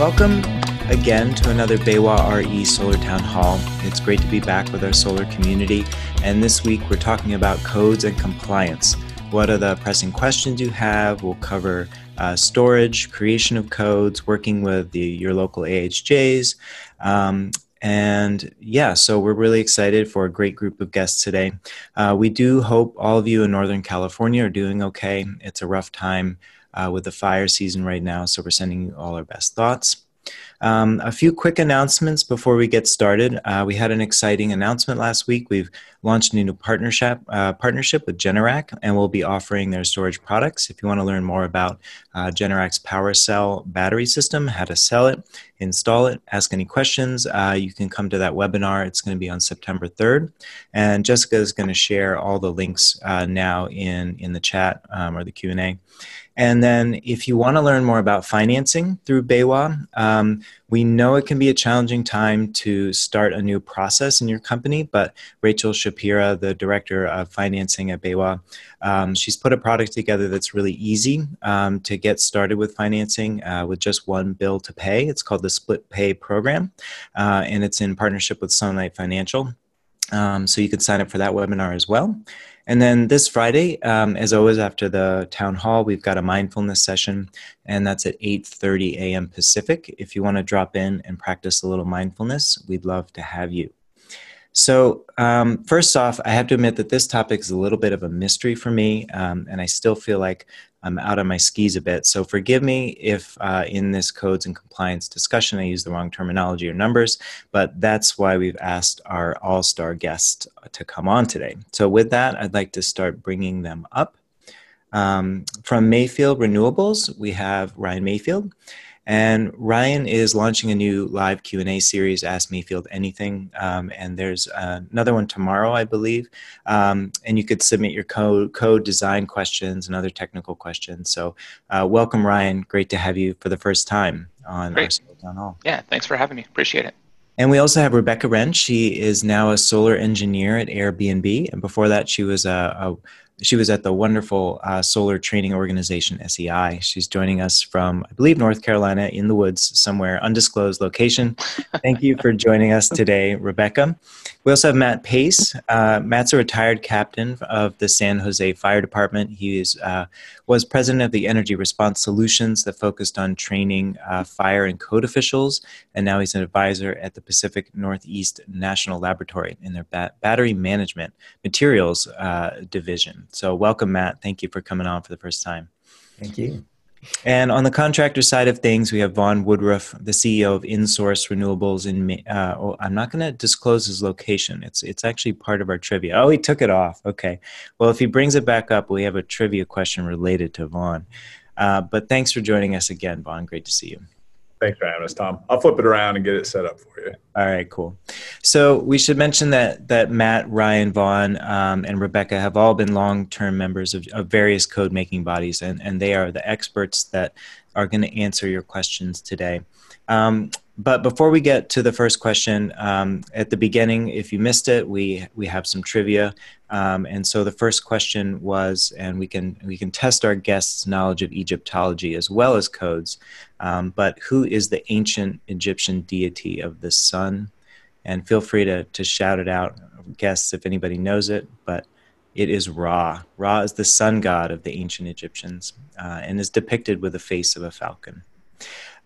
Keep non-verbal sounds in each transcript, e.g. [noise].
Welcome again to another BayWa RE Solar Town Hall. It's great to be back with our solar community. And this week we're talking about codes and compliance. What are the pressing questions you have? We'll cover uh, storage, creation of codes, working with the, your local AHJs. Um, and yeah, so we're really excited for a great group of guests today. Uh, we do hope all of you in Northern California are doing okay. It's a rough time uh, with the fire season right now. So we're sending you all our best thoughts. Um, a few quick announcements before we get started. Uh, we had an exciting announcement last week. We've launched a new partnership uh, partnership with Generac, and we'll be offering their storage products. If you want to learn more about uh, Generac's PWRcell battery system, how to sell it, install it, ask any questions, uh, you can come to that webinar. It's going to be on September 3rd, and Jessica is going to share all the links uh, now in in the chat um, or the Q and A. And then, if you want to learn more about financing through BayWa, um, we know it can be a challenging time to start a new process in your company. But Rachel Shapira, the director of financing at BayWa, um, she's put a product together that's really easy um, to get started with financing uh, with just one bill to pay. It's called the Split Pay Program, uh, and it's in partnership with Sunlight Financial. Um, so you can sign up for that webinar as well. And then this Friday, um, as always, after the town hall, we've got a mindfulness session, and that's at 8:30 a.m. Pacific. If you want to drop in and practice a little mindfulness, we'd love to have you. So, um, first off, I have to admit that this topic is a little bit of a mystery for me, um, and I still feel like I'm out on my skis a bit. So, forgive me if uh, in this codes and compliance discussion I use the wrong terminology or numbers, but that's why we've asked our all star guest to come on today. So, with that, I'd like to start bringing them up. Um, from Mayfield Renewables, we have Ryan Mayfield. And Ryan is launching a new live Q and A series, Ask Mayfield Anything, um, and there's uh, another one tomorrow, I believe. Um, and you could submit your code, code design questions and other technical questions. So, uh, welcome, Ryan. Great to have you for the first time on Great. our Town Hall. Yeah, thanks for having me. Appreciate it. And we also have Rebecca Hren. She is now a solar engineer at Airbnb, and before that, she was a, a she was at the wonderful uh, solar training organization SEI. She's joining us from, I believe, North Carolina in the woods, somewhere undisclosed location. Thank you for joining us today, Rebecca. We also have Matt Paiss. Uh, Matt's a retired captain of the San Jose Fire Department. He is, uh, was president of the Energy Response Solutions that focused on training uh, fire and code officials, and now he's an advisor at the Pacific Northeast National Laboratory in their ba- battery management materials uh, division. So, welcome, Matt. Thank you for coming on for the first time. Thank you. And on the contractor side of things, we have Vaughn Woodruff, the CEO of InSource Renewables. In uh, oh, I'm not going to disclose his location. It's it's actually part of our trivia. Oh, he took it off. Okay. Well, if he brings it back up, we have a trivia question related to Vaughn. Uh, but thanks for joining us again, Vaughn. Great to see you. Thanks for having us, Tom. I'll flip it around and get it set up for you. All right, cool. So we should mention that that Matt, Ryan, Vaughn, um, and Rebecca have all been long-term members of, of various code-making bodies, and, and they are the experts that are going to answer your questions today. Um, but before we get to the first question, um, at the beginning, if you missed it, we we have some trivia, um, and so the first question was, and we can we can test our guests' knowledge of Egyptology as well as codes. Um, but who is the ancient Egyptian deity of the sun? And feel free to to shout it out, guests, if anybody knows it. But it is Ra. Ra is the sun god of the ancient Egyptians, uh, and is depicted with the face of a falcon.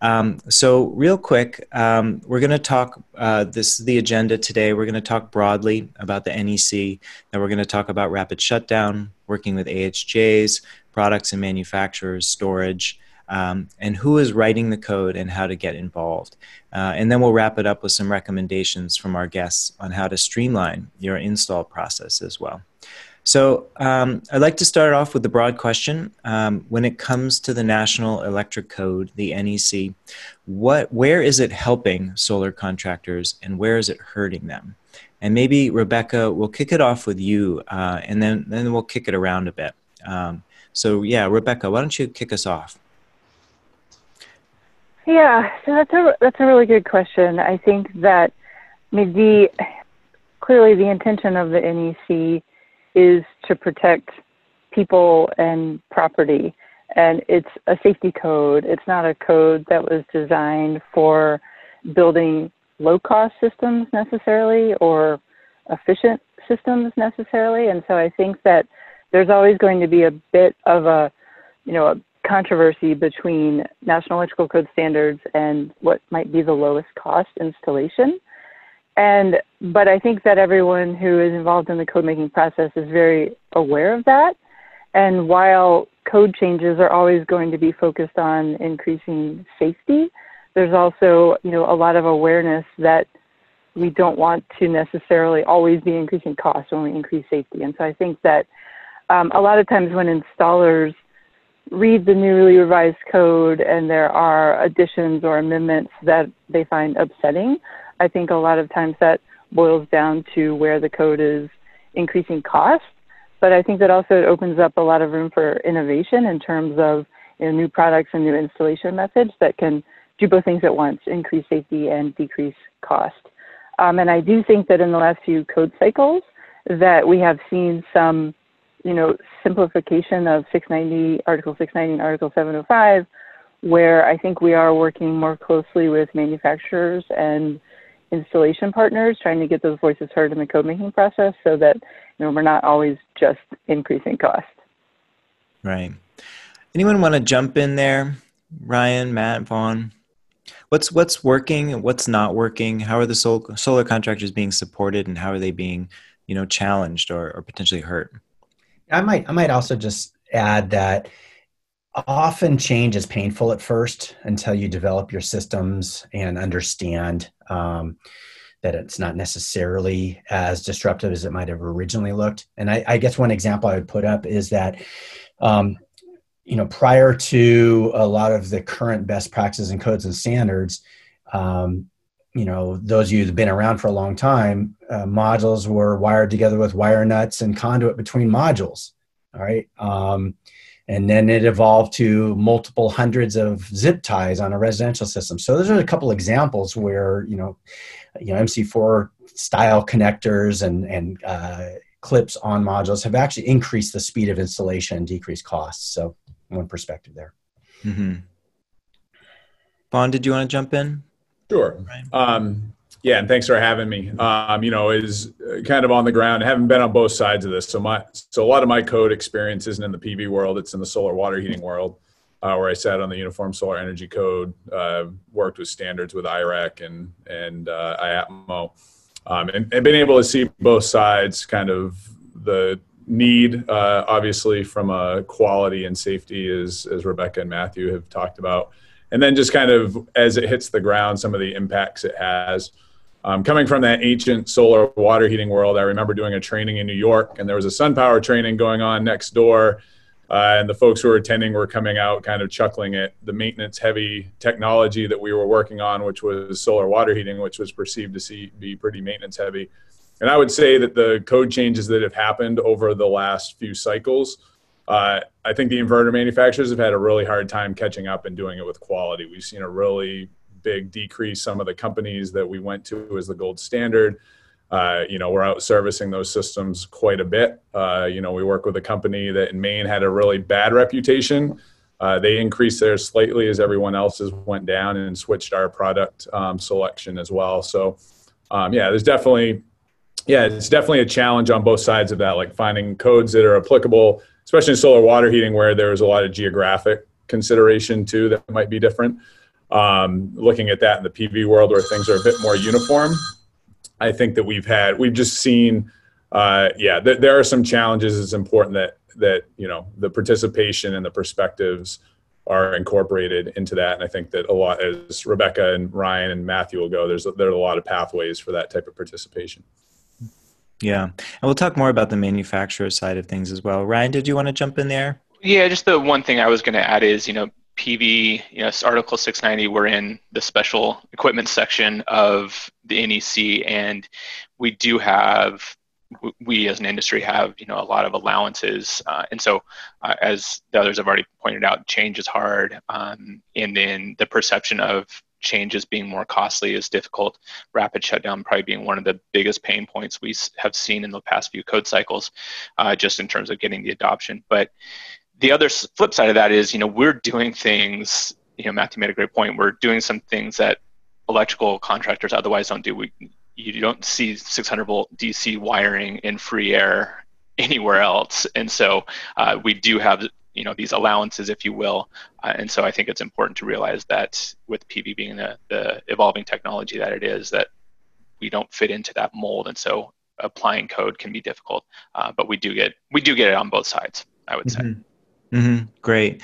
Um, so, real quick, um, we're going to talk. Uh, this is the agenda today. We're going to talk broadly about the NEC. Then we're going to talk about rapid shutdown, working with AHJs, products and manufacturers, storage, um, and who is writing the code and how to get involved. Uh, and then we'll wrap it up with some recommendations from our guests on how to streamline your install process as well. So um, I'd like to start off with the broad question. Um, when it comes to the National Electric Code, the NEC, what, where is it helping solar contractors and where is it hurting them? And maybe Rebecca, we'll kick it off with you, uh, and then then we'll kick it around a bit. Um, so yeah, Rebecca, why don't you kick us off? Yeah, so that's a that's a really good question. I think that I mean, the clearly the intention of the NEC is to protect people and property. and it's a safety code. It's not a code that was designed for building low cost systems necessarily or efficient systems necessarily. And so I think that there's always going to be a bit of a, you know, a controversy between National Electrical Code standards and what might be the lowest cost installation. And but I think that everyone who is involved in the code making process is very aware of that. And while code changes are always going to be focused on increasing safety, there's also, you know, a lot of awareness that we don't want to necessarily always be increasing costs when we increase safety. And so I think that um, a lot of times when installers read the newly revised code and there are additions or amendments that they find upsetting, I think a lot of times that boils down to where the code is increasing cost. But I think that also it opens up a lot of room for innovation in terms of you know, new products and new installation methods that can do both things at once, increase safety and decrease cost. Um, and I do think that in the last few code cycles that we have seen some, you know, simplification of 690, Article 690 and Article 705, where I think we are working more closely with manufacturers and installation partners, trying to get those voices heard in the code making process so that, you know, we're not always just increasing cost. Right. Anyone want to jump in there? Ryan, Matt, Vaughn? what's what's working what's not working how are the sol- solar contractors being supported and how are they being you know challenged or, or potentially hurt i might i might also just add that often change is painful at first until you develop your systems and understand um, that it's not necessarily as disruptive as it might have originally looked. And i, I guess one example i would put up is that um, you know, prior to a lot of the current best practices and codes and standards, um, you know, those of you who've been around for a long time, uh, modules were wired together with wire nuts and conduit between modules. All right. Um, and then it evolved to multiple hundreds of zip ties on a residential system. So those are a couple examples where, you know, you know, MC4 style connectors and, and, uh, clips on modules have actually increased the speed of installation and decreased costs. So one perspective there. Mm-hmm. Vaughn, did you want to jump in? Sure. Um, yeah, and thanks for having me. Um, you know, is kind of on the ground. I haven't been on both sides of this, so my so a lot of my code experience isn't in the PV world; it's in the solar water heating world, uh, where I sat on the Uniform Solar Energy Code, uh, worked with standards with IREC and and uh, IAPMO, um, and, and been able to see both sides, kind of the need, uh, obviously, from a quality and safety, as, as Rebecca and Matthew have talked about. And then just kind of as it hits the ground, some of the impacts it has. Um, coming from that ancient solar water heating world, I remember doing a training in New York, and there was a SunPower training going on next door. Uh, and the folks who were attending were coming out kind of chuckling at the maintenance heavy technology that we were working on, which was solar water heating, which was perceived to see, be pretty maintenance heavy. And I would say that the code changes that have happened over the last few cycles, uh, I think the inverter manufacturers have had a really hard time catching up and doing it with quality. We've seen a really big decrease. Some of the companies that we went to as the gold standard, uh, you know, we're out servicing those systems quite a bit. Uh, you know, we work with a company that in Maine had a really bad reputation. Uh, they increased theirs slightly as everyone else's went down and switched our product um, selection as well. So, um, yeah, there's definitely yeah, it's definitely a challenge on both sides of that, like finding codes that are applicable, especially in solar water heating, where there's a lot of geographic consideration too that might be different. Um, looking at that in the PV world, where things are a bit more uniform, I think that we've had we've just seen, uh, yeah, th- there are some challenges. It's important that that you know the participation and the perspectives are incorporated into that. And I think that a lot, as Rebecca and Ryan and Matthew will go, there's there are a lot of pathways for that type of participation. Yeah. And we'll talk more about the manufacturer side of things as well. Ryan, did you want to jump in there? Yeah, just the one thing I was going to add is, you know, PV, you know, Article 690, we're in the special equipment section of the NEC, and we do have, we as an industry have, you know, a lot of allowances. Uh, and so, uh, as the others have already pointed out, change is hard. Um, and then the perception of changes being more costly is difficult. Rapid shutdown probably being one of the biggest pain points we have seen in the past few code cycles, uh, just in terms of getting the adoption. But the other flip side of that is, you know, we're doing things. You know, Matthew made a great point. We're doing some things that electrical contractors otherwise don't do. We you don't see 600 volt DC wiring in free air anywhere else, and so uh, we do have you know these allowances, if you will. Uh, and so I think it's important to realize that with PV being the, the evolving technology that it is, that we don't fit into that mold, and so applying code can be difficult. Uh, but we do get we do get it on both sides. I would say. Mm-hmm. Mm-hmm. Great.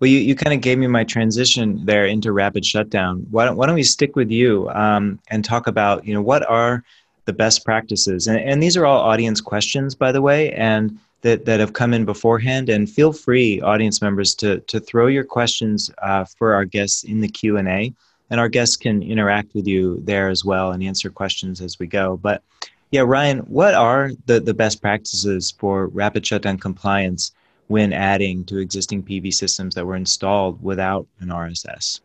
Well, you, you kind of gave me my transition there into rapid shutdown. Why don't, why don't we stick with you um, and talk about, you know, what are the best practices? And, and these are all audience questions, by the way, and that, that have come in beforehand. And feel free, audience members, to, to throw your questions uh, for our guests in the Q&A. And our guests can interact with you there as well and answer questions as we go. But yeah, Ryan, what are the, the best practices for rapid shutdown compliance when adding to existing PV systems that were installed without an RSS?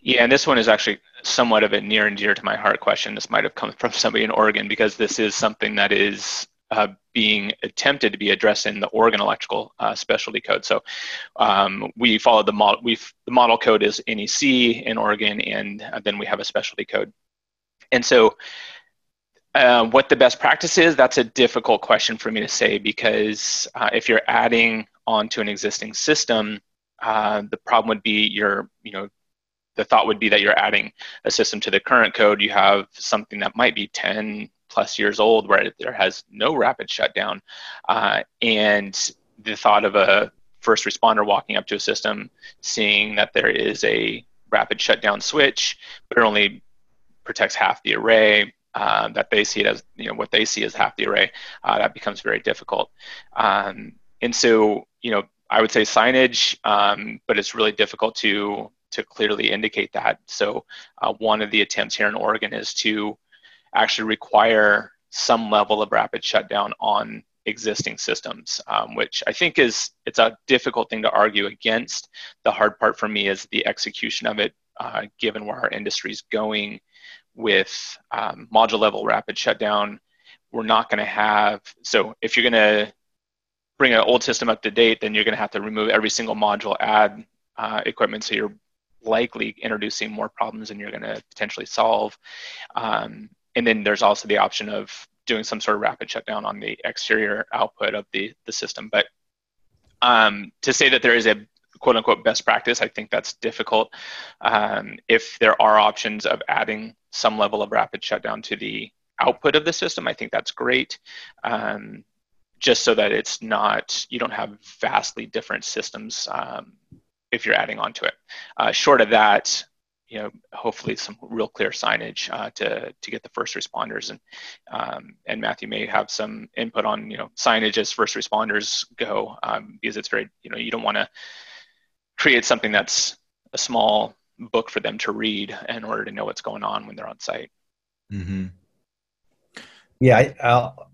Yeah, and this one is actually somewhat of a near and dear to my heart question. This might have come from somebody in Oregon because this is something that is uh, being attempted to be addressed in the Oregon Electrical uh, Specialty Code. So um, we follow the model. We the model code is NEC in Oregon, and uh, then we have a specialty code. And so uh, what the best practice is, that's a difficult question for me to say because uh, if you're adding onto an existing system, uh, the problem would be you're, you know, the thought would be that you're adding a system to the current code. You have something that might be 10 plus years old where there has no rapid shutdown. Uh, and the thought of a first responder walking up to a system, seeing that there is a rapid shutdown switch, but it only protects half the array, uh, that they see it as you know what they see as half the array, uh, that becomes very difficult. Um, and so you know I would say signage, um, but it's really difficult to to clearly indicate that. So uh, one of the attempts here in Oregon is to actually require some level of rapid shutdown on existing systems, um, which I think is it's a difficult thing to argue against. The hard part for me is the execution of it, uh, given where our industry is going with um, module level rapid shutdown, we're not going to have, so if you're going to bring an old system up to date, then you're going to have to remove every single module, add uh, equipment, so you're likely introducing more problems than you're going to potentially solve. Um, and then there's also the option of doing some sort of rapid shutdown on the exterior output of the, the system. But um, to say that there is a quote unquote best practice, I think that's difficult. Um, if there are options of adding some level of rapid shutdown to the output of the system, I think that's great. Um, just so that it's not, you don't have vastly different systems um, if you're adding onto it. Uh, short of that, you know, hopefully some real clear signage uh, to to get the first responders and um, and Matthew may have some input on you know signage as first responders go um, because it's very you know you don't want to create something that's a small book for them to read in order to know what's going on when they're on site. Mm-hmm. Yeah, I, will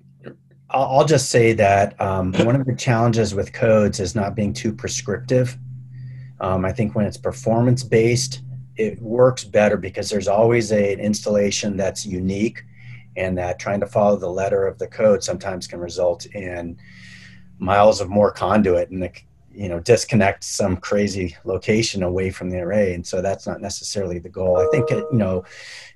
I'll just say that um, [coughs] one of the challenges with codes is not being too prescriptive. Um, I think when it's performance based, it works better because there's always a, an installation that's unique, and that trying to follow the letter of the code sometimes can result in miles of more conduit, and the you know disconnect some crazy location away from the array. And so that's not necessarily the goal. I think it, you know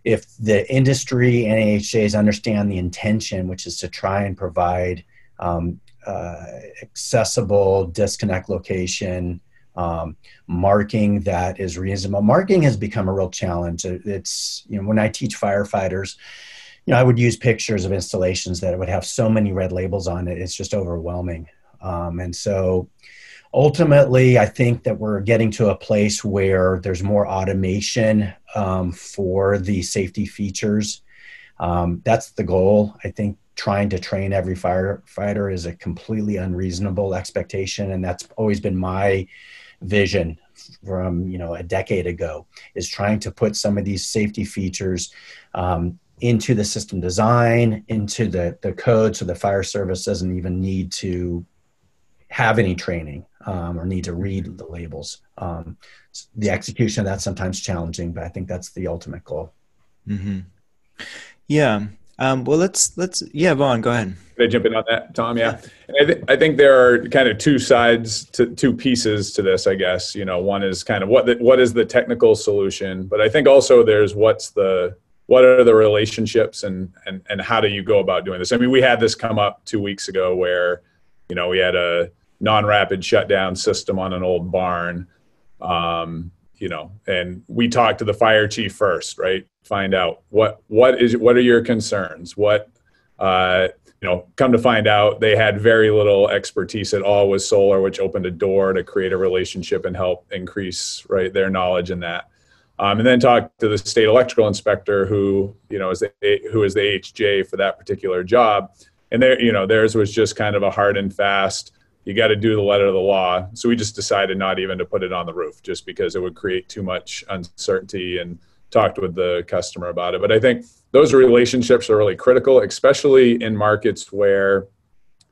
if the industry and AHJs understand the intention which is to try and provide um, uh, accessible disconnect location um, marking that is reasonable marking has become a real challenge it's you know when i teach firefighters you know i would use pictures of installations that would have so many red labels on it it's just overwhelming um, and so ultimately, I think that we're getting to a place where there's more automation um, for the safety features. Um, that's the goal. I think trying to train every firefighter is a completely unreasonable expectation, and that's always been my vision from you know a decade ago is trying to put some of these safety features um, into the system design into the the code so the fire service doesn't even need to have any training um, or need to read the labels. Um, the execution of that's sometimes challenging, but I think that's the ultimate goal. Mm-hmm. Yeah. Um, well, let's let's yeah, Vaughn, go ahead. Can I jump in on that, Tom? Yeah, I, th- I, think there are kind of two sides to two pieces to this. I guess you know, one is kind of what the, what is the technical solution, but I think also there's what's the what are the relationships and and and how do you go about doing this? I mean, we had this come up two weeks ago where you know we had a non-rapid shutdown system on an old barn. Um, you know, and we talked to the fire chief first, right? Find out what what is what are your concerns? What uh, you know, come to find out they had very little expertise at all with solar, which opened a door to create a relationship and help increase right their knowledge in that. Um, and then talk to the state electrical inspector, who you know is the who is the AHJ for that particular job, and there you know theirs was just kind of a hard and fast you got to do the letter of the law. So we just decided not even to put it on the roof just because it would create too much uncertainty and talked with the customer about it. But I think those relationships are really critical, especially in markets where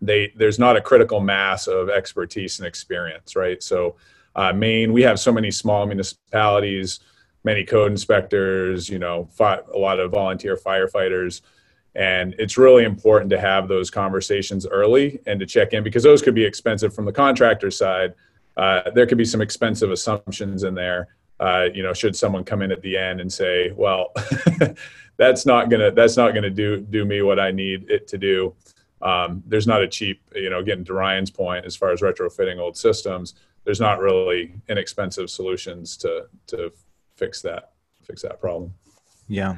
they there's not a critical mass of expertise and experience, right? So uh, Maine, we have so many small municipalities, many code inspectors, you know, fi- a lot of volunteer firefighters and it's really important to have those conversations early and to check in because those could be expensive from the contractor side. Uh, there could be some expensive assumptions in there. Uh, you know, should someone come in at the end and say, "Well, [laughs] that's not gonna that's not gonna do do me what I need it to do." Um, there's not a cheap, you know, getting to Ryan's point as far as retrofitting old systems. There's not really inexpensive solutions to to fix that fix that problem. Yeah.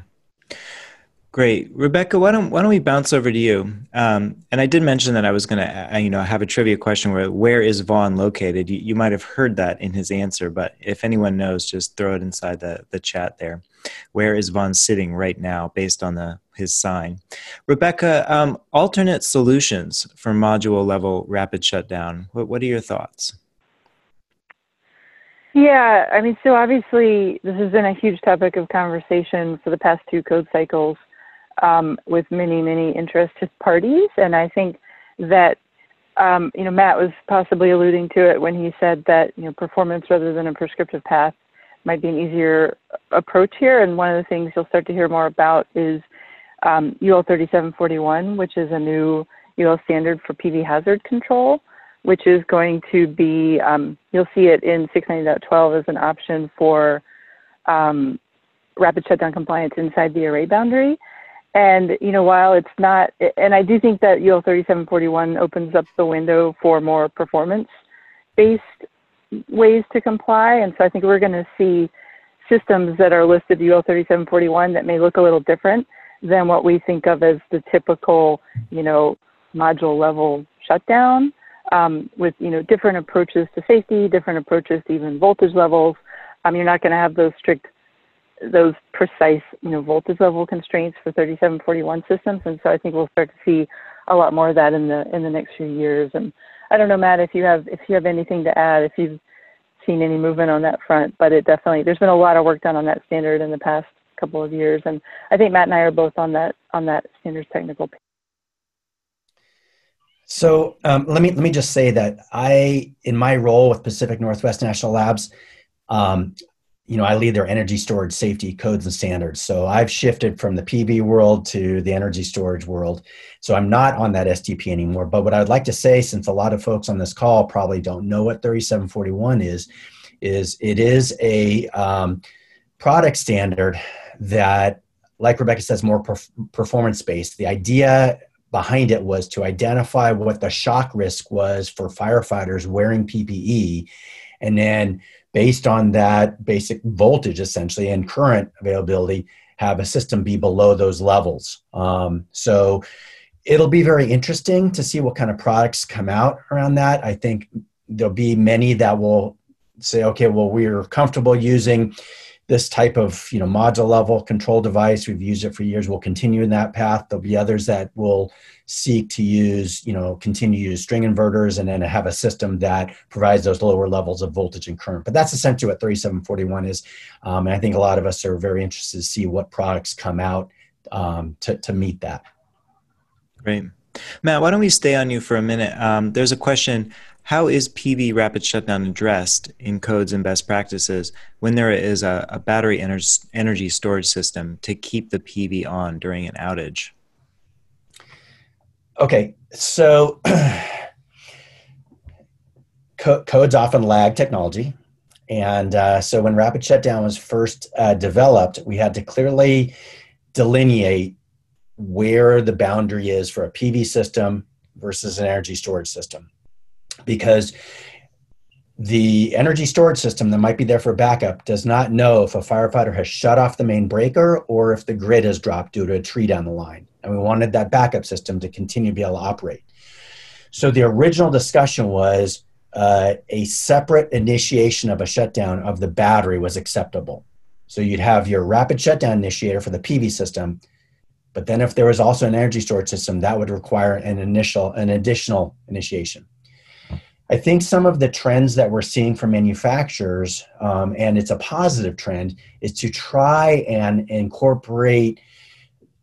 Great, Rebecca. Why don't why don't we bounce over to you? Um, and I did mention that I was going to, uh, you know, have a trivia question where where is Vaughn located? You, you might have heard that in his answer, but if anyone knows, just throw it inside the the chat there. Where is Vaughn sitting right now, based on the his sign? Rebecca, um, alternate solutions for module level rapid shutdown. What what are your thoughts? Yeah, I mean, so obviously this has been a huge topic of conversation for the past two code cycles um, with many, many interested parties. And I think that, um, you know, Matt was possibly alluding to it when he said that, you know, performance rather than a prescriptive path might be an easier approach here. And one of the things you'll start to hear more about is um, UL 3741, which is a new UL standard for PV hazard control, which is going to be, um, you'll see it in 690.12 as an option for um, rapid shutdown compliance inside the array boundary. And you know, while it's not, and I do think that UL 3741 opens up the window for more performance-based ways to comply. And so I think we're going to see systems that are listed UL 3741 that may look a little different than what we think of as the typical, you know, module level shutdown, um, with you know different approaches to safety, different approaches to even voltage levels. Um, you're not going to have those strict those precise, you know, voltage level constraints for 3741 systems. And so I think we'll start to see a lot more of that in the in the next few years. And I don't know, Matt, if you have if you have anything to add, if you've seen any movement on that front, but it definitely there's been a lot of work done on that standard in the past couple of years, and I think Matt and I are both on that on that standards technical. So um, let me let me just say that I, in my role with Pacific Northwest National Labs, um, you know, I lead their energy storage safety codes and standards. So I've shifted from the PV world to the energy storage world. So I'm not on that STP anymore. But what I'd like to say, since a lot of folks on this call probably don't know what 3741 is, is it is a um, product standard that, like Rebecca says, more perf- performance based. The idea behind it was to identify what the shock risk was for firefighters wearing PPE and then based on that basic voltage essentially and current availability have a system be below those levels. Um, so it'll be very interesting to see what kind of products come out around that. I think there'll be many that will say okay well we're comfortable using this type of you know module level control device. We've used it for years. We'll continue in that path. There'll be others that will seek to use you know continue to use string inverters and then have a system that provides those lower levels of voltage and current. But that's essentially what 3741 is um, and i think a lot of us are very interested to see what products come out um, to, to meet that. Great. Matt why don't we stay on you for a minute? Um, there's a question how is PV rapid shutdown addressed in codes and best practices when there is a, a battery ener- energy storage system to keep the PV on during an outage? Okay, so [clears throat] co- codes often lag technology. And uh, so when rapid shutdown was first uh, developed, we had to clearly delineate where the boundary is for a PV system versus an energy storage system. Because the energy storage system that might be there for backup does not know if a firefighter has shut off the main breaker or if the grid has dropped due to a tree down the line. And we wanted that backup system to continue to be able to operate. So the original discussion was uh, a separate initiation of a shutdown of the battery was acceptable. So you'd have your rapid shutdown initiator for the PV system, but then if there was also an energy storage system, that would require an initial, an additional initiation. I think some of the trends that we're seeing from manufacturers, um, and it's a positive trend, is to try and incorporate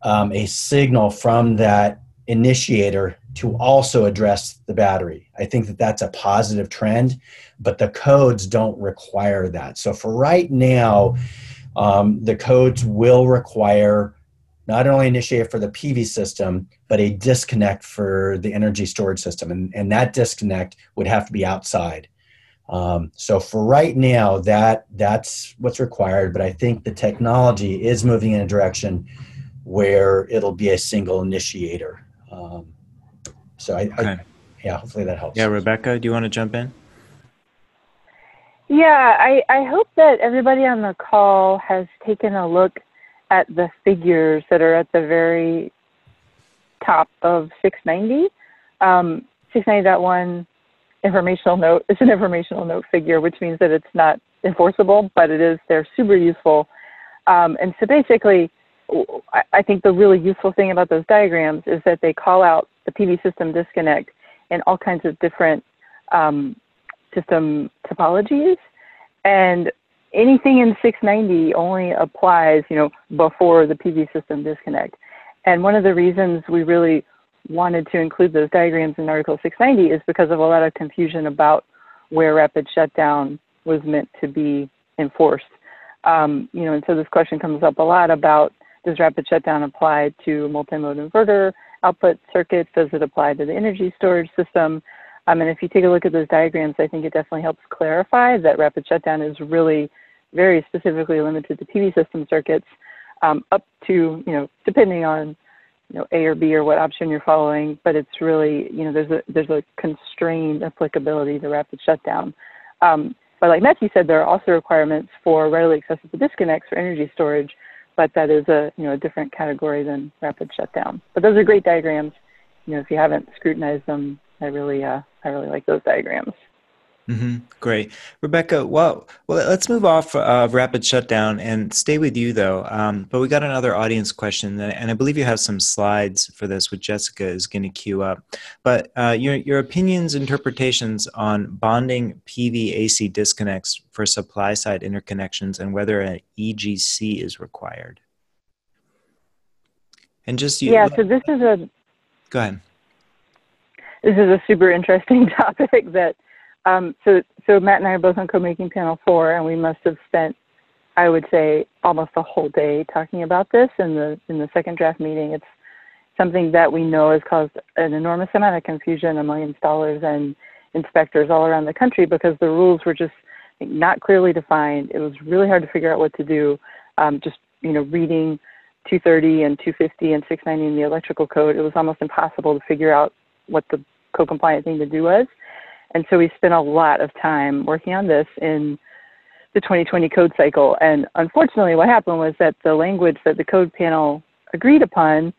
um, a signal from that initiator to also address the battery. I think that that's a positive trend, but the codes don't require that. So for right now, um, the codes will require not only initiate for the PV system, but a disconnect for the energy storage system. And, and that disconnect would have to be outside. Um, so for right now, that that's what's required. But I think the technology is moving in a direction where it'll be a single initiator. Um, so I, okay. I, yeah, hopefully that helps. Yeah, Rebecca, do you want to jump in? Yeah, I, I hope that everybody on the call has taken a look at the figures that are at the very top of 690. Um, 690.1 informational note is an informational note figure, which means that it's not enforceable, but it is, they're super useful. Um, and so basically, I think the really useful thing about those diagrams is that they call out the PV system disconnect in all kinds of different um, system topologies. And anything in 690 only applies, you know, before the PV system disconnect. And one of the reasons we really wanted to include those diagrams in Article 690 is because of a lot of confusion about where rapid shutdown was meant to be enforced. Um, you know, and so this question comes up a lot about does rapid shutdown apply to multi-mode inverter output circuits? Does it apply to the energy storage system? Um, and if you take a look at those diagrams, I think it definitely helps clarify that rapid shutdown is really very specifically limited to PV system circuits um, up to, you know, depending on, you know, A or B or what option you're following, but it's really, you know, there's a, there's a constrained applicability to rapid shutdown. Um, but like Matthew said, there are also requirements for readily accessible disconnects for energy storage, but that is a you know a different category than rapid shutdown. But those are great diagrams. You know, if you haven't scrutinized them, I really uh, I really like those diagrams. Mm-hmm. Great, Rebecca. Well, well, let's move off of rapid shutdown and stay with you though. Um, but we got another audience question, and I believe you have some slides for this, which Jessica is going to queue up. But uh, your your opinions, interpretations on bonding PV AC disconnects for supply side interconnections, and whether an EGC is required. And just you, yeah. So this is a. Go ahead. This is a super interesting [laughs] topic that um, so, so Matt and I are both on code-making panel four, and we must have spent, I would say, almost a whole day talking about this in the in the second draft meeting. It's something that we know has caused an enormous amount of confusion among installers and inspectors all around the country because the rules were just not clearly defined. It was really hard to figure out what to do. Um, just you know, reading 230 and 250 and 690 in the electrical code, it was almost impossible to figure out what the code-compliant thing to do was. And so we spent a lot of time working on this in the 2020 code cycle. And unfortunately, what happened was that the language that the code panel agreed upon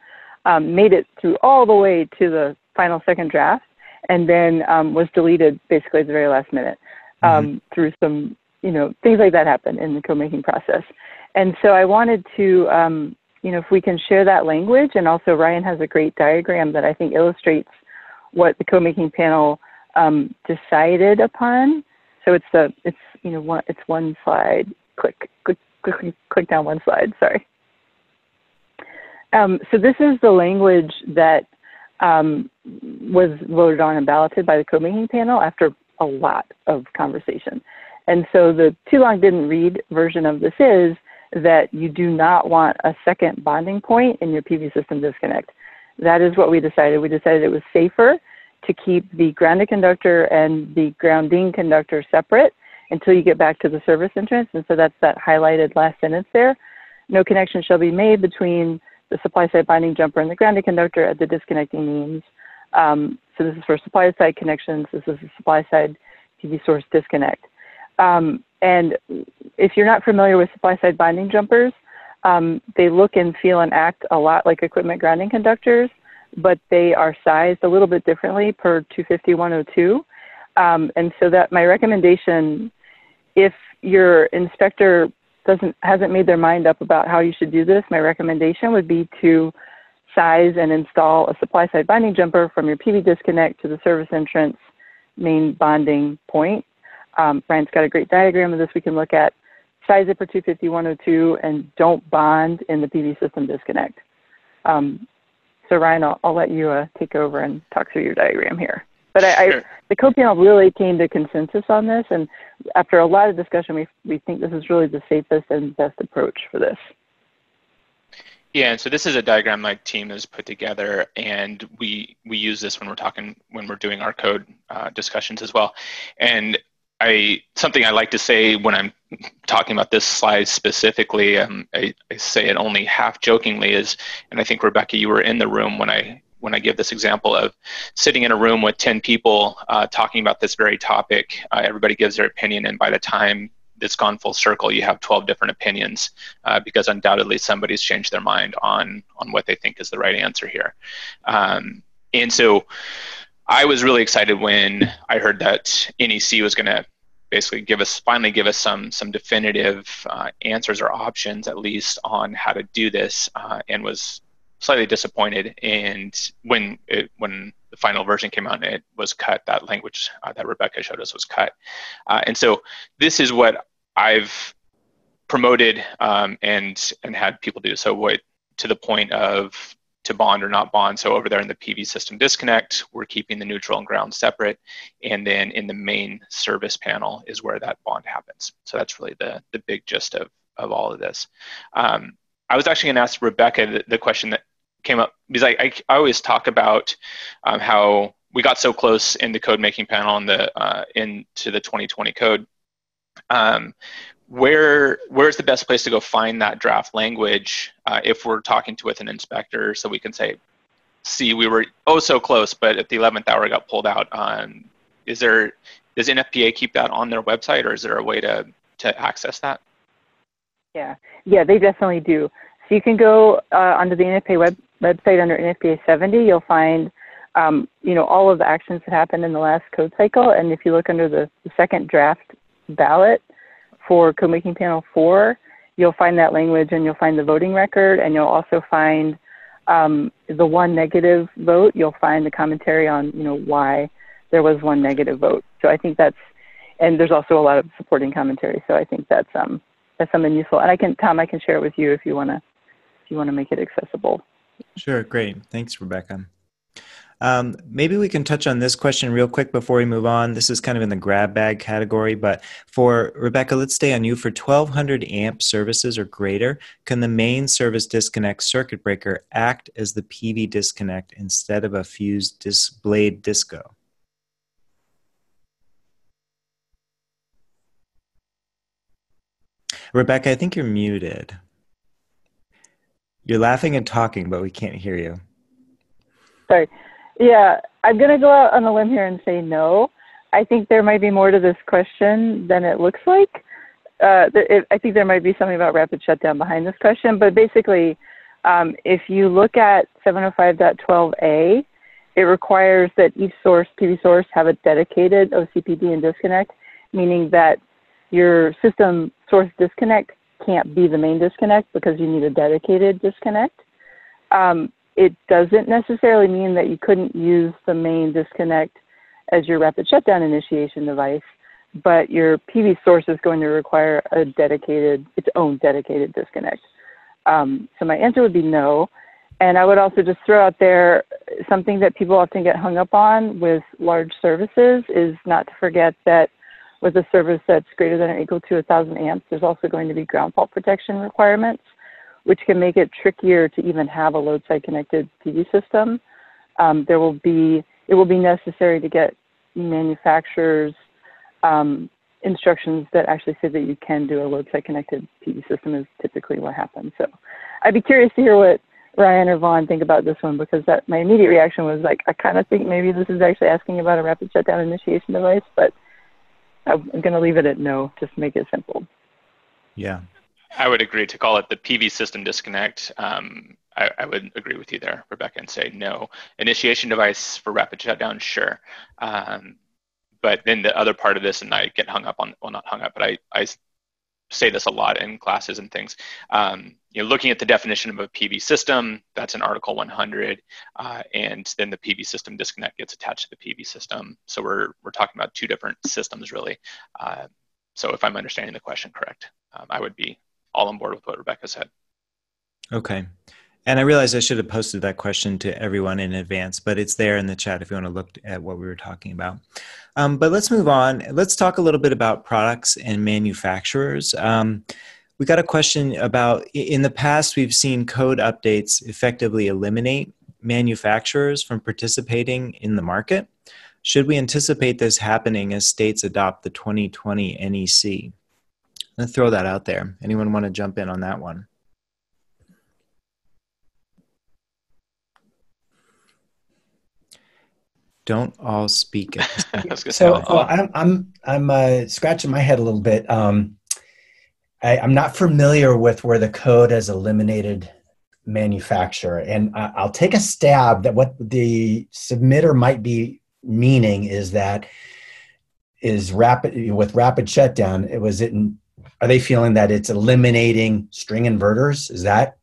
um, made it through all the way to the final second draft and then um, was deleted basically at the very last minute um, mm-hmm. through some, you know, things like that happen in the code making process. And so I wanted to, um, you know, if we can share that language, and also Ryan has a great diagram that I think illustrates what the code making panel um, decided upon. So it's a it's you know one it's one slide. Click click click click down one slide. Sorry. Um, so this is the language that um, was voted on and balloted by the code-making panel after a lot of conversation. And so the too long didn't read version of this is that you do not want a second bonding point in your PV system disconnect. that is what we decided. We decided it was safer to keep the grounded conductor and the grounding conductor separate until you get back to the service entrance. And so that's that highlighted last sentence there. No connection shall be made between the supply side bonding jumper and the grounded conductor at the disconnecting means. Um, so this is for supply side connections. This is a supply side PV source disconnect. Um, and if you're not familiar with supply side bonding jumpers, um, they look and feel and act a lot like equipment grounding conductors, but they are sized a little bit differently per 250-102. Um, and so that my recommendation, if your inspector doesn't hasn't made their mind up about how you should do this, my recommendation would be to size and install a supply side bonding jumper from your PV disconnect to the service entrance main bonding point. Um, Ryan's got a great diagram of this we can look at. Size it for 250, 102, and don't bond in the PV system disconnect. Um, so Ryan, I'll, I'll let you uh, take over and talk through your diagram here. But I, Sure. I, the code panel really came to consensus on this, and after a lot of discussion, we, we think this is really the safest and best approach for this. Yeah, and so this is a diagram my team has put together, and we we use this when we're talking when we're doing our code uh, discussions as well. And I something I like to say when I'm talking about this slide specifically, um, I, I say it only half jokingly is, and I think Rebecca, you were in the room when I when I give this example of sitting in a room with 10 people uh, talking about this very topic. Uh, everybody gives their opinion, and by the time it's gone full circle, you have 12 different opinions uh, because undoubtedly somebody's changed their mind on on what they think is the right answer here. Um, and so I was really excited when I heard that NEC was going to basically give us finally give us some some definitive uh, answers or options at least on how to do this, uh, and was slightly disappointed. And when it, when the final version came out, it was cut. That language uh, that Rebecca showed us was cut, uh, and so this is what I've promoted um, and and had people do. So what to the point of to bond or not bond. So over there in the PV system disconnect, we're keeping the neutral and ground separate. And then in the main service panel is where that bond happens. So that's really the, the big gist of, of all of this. Um, I was actually to ask Rebecca the, the, question that came up because I, I, I always talk about um, how we got so close in the code making panel in the, uh, into the 2020 code. Um, where where's the best place to go find that draft language uh, if we're talking to with an inspector so we can say see we were oh so close but at the 11th hour got pulled out um, is there does nfpa keep that on their website or is there a way to to access that? Yeah. Yeah they definitely do. So you can go uh, onto the nfpa web, website under nfpa 70 you'll find um, you know all of the actions that happened in the last code cycle and if you look under the, the second draft ballot for CodeMaking Panel 4, you'll find that language and you'll find the voting record and you'll also find um, the one negative vote. You'll find the commentary on, you know, why there was one negative vote. So I think that's, and there's also a lot of supporting commentary. So I think that's, um, that's something useful. And I can, Tom, I can share it with you if you want to, if you want to make it accessible. Sure, great. Thanks, Rebecca. Um, maybe we can touch on this question real quick before we move on. This is kind of in the grab bag category, but for Rebecca, let's stay on you. For 1200 amp services or greater, can the main service disconnect circuit breaker act as the PV disconnect instead of a fused blade disco? Rebecca, I think you're muted. You're laughing and talking, but we can't hear you. Sorry. Yeah, I'm going to go out on a limb here and say no. I think there might be more to this question than it looks like. Uh, it, I think there might be something about rapid shutdown behind this question, but basically, um, if you look at 705.12a, it requires that each source, PV source, have a dedicated OCPD and disconnect, meaning that your system source disconnect can't be the main disconnect because you need a dedicated disconnect. Um, it doesn't necessarily mean that you couldn't use the main disconnect as your rapid shutdown initiation device, but your PV source is going to require a dedicated, its own dedicated disconnect. Um, so my answer would be no. And I would also just throw out there something that people often get hung up on with large services is not to forget that with a service that's greater than or equal to 1,000 amps, there's also going to be ground fault protection requirements which can make it trickier to even have a load side connected PV system. Um, there will be it will be necessary to get manufacturers um, instructions that actually say that you can do a load side connected PV system is typically what happens. So I'd be curious to hear what Ryan or Vaughn think about this one because that my immediate reaction was like I kind of think maybe this is actually asking about a rapid shutdown initiation device, but I'm going to leave it at no, just make it simple. Yeah. I would agree to call it the PV system disconnect. Um, I, I, would agree with you there, Rebecca, and say no. Initiation device for rapid shutdown, sure. Um, but then the other part of this, and I get hung up on, well, not hung up, but I, I say this a lot in classes and things. Um, you know, looking at the definition of a PV system, that's in Article 100, uh, and then the PV system disconnect gets attached to the PV system. So we're we're talking about two different systems, really. Uh, so if I'm understanding the question correct, um, I would be all on board with what Rebecca said. Okay. And I realize I should have posted that question to everyone in advance, but it's there in the chat if you want to look at what we were talking about. Um, but let's move on. Let's talk a little bit about products and manufacturers. Um, we got a question about in the past, we've seen code updates effectively eliminate manufacturers from participating in the market. Should we anticipate this happening as states adopt the 2020 NEC? Let's throw that out there. Anyone want to jump in on that one? Don't all speak. [laughs] so oh, I'm I'm I'm uh, scratching my head a little bit. Um, I, am not familiar with where the code has eliminated manufacturer, and I, I'll take a stab that what the submitter might be meaning is that is rapid with rapid shutdown. It was it. Are they feeling that it's eliminating string inverters? Is that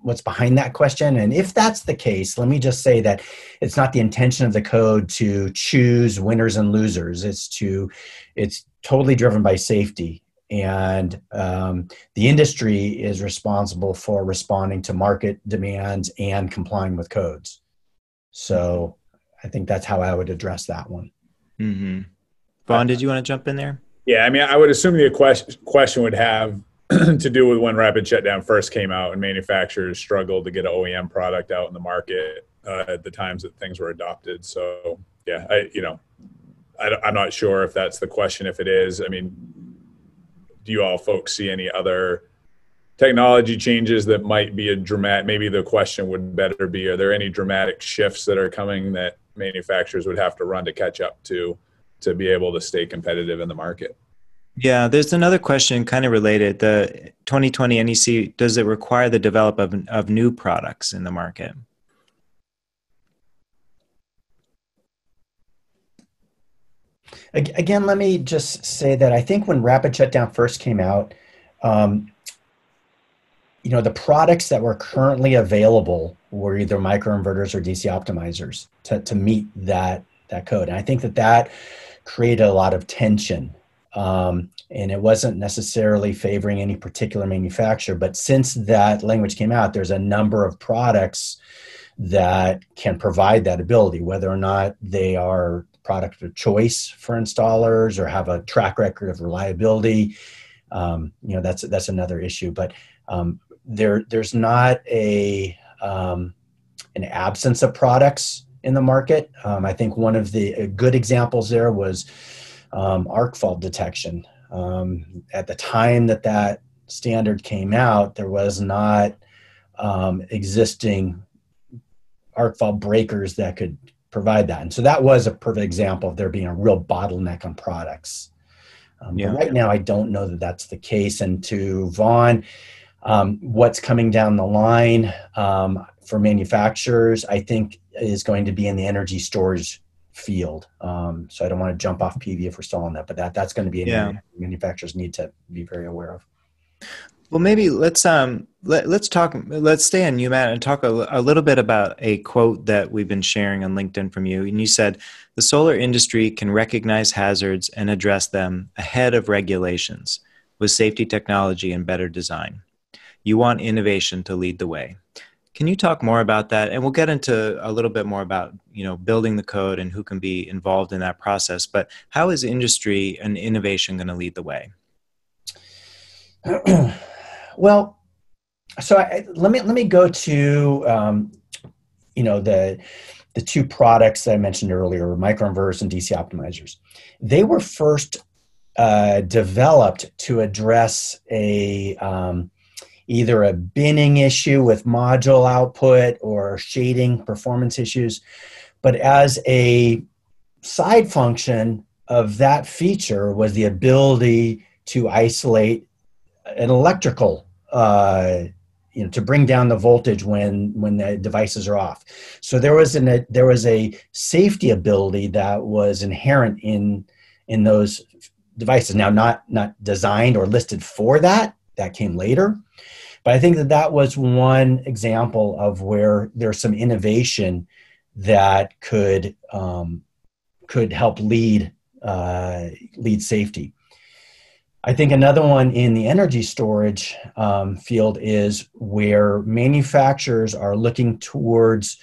what's behind that question? And if that's the case let me just say that it's not the intention of the code to choose winners and losers. It's to it's totally driven by safety. And um, the industry is responsible for responding to market demands and complying with codes. So i think that's how i would address that one. Mm-hmm. vaughn did you want to jump in there yeah i mean i would assume the question question would have [clears throat] to do with when rapid shutdown first came out and manufacturers struggled to get an OEM product out in the market uh, at the times that things were adopted. So yeah, I you know, I, I'm not sure if that's the question. If it is, I mean, do you all folks see any other technology changes that might be a dramatic? Maybe the question would better be: Are there any dramatic shifts that are coming that manufacturers would have to run to catch up to to be able to stay competitive in the market? Yeah, there's another question kind of related. The 2020 NEC, does it require the development of, of new products in the market? Again, let me just say that I think when rapid shutdown first came out, um, you know, the products that were currently available were either microinverters or DC optimizers to, to meet that, that code. And I think that that created a lot of tension um, and it wasn't necessarily favoring any particular manufacturer. But since that language came out, there's a number of products that can provide that ability, whether or not they are product of choice for installers or have a track record of reliability. Um, you know, that's that's another issue. But um, there there's not a um, an absence of products in the market. Um, I think one of the good examples there was um, arc fault detection. Um, at the time that that standard came out, there was not um, existing arc fault breakers that could provide that. And so that was a perfect example of there being a real bottleneck on products. Um, yeah. right now, I don't know that that's the case. And to Vaughn, um, what's coming down the line um, for manufacturers, I think, is going to be in the energy storage field. Um, so I don't want to jump off PV if we're still on that, but that that's going to be yeah. manufacturers need to be very aware of. Well, maybe let's um let, let's talk let's stay on you, Matt, and talk a, a little bit about a quote that we've been sharing on LinkedIn from you. And you said the solar industry can recognize hazards and address them ahead of regulations with safety technology and better design. You want innovation to lead the way. Can you talk more about that? And we'll get into a little bit more about you know building the code and who can be involved in that process. But how is industry and innovation going to lead the way? [clears throat] well, so I, let me let me go to um, you know the the two products that I mentioned earlier, microinverters and DC optimizers. They were first uh, developed to address a um, either a binning issue with module output or shading performance issues, but as a side function of that feature was the ability to isolate an electrical uh, you know to bring down the voltage when when the devices are off. So there was an a, there was a safety ability that was inherent in in those devices. Now not not designed or listed for that. That came later but i think that that was one example of where there's some innovation that could um, could help lead uh, lead safety I think another one in the energy storage um, field is where manufacturers are looking towards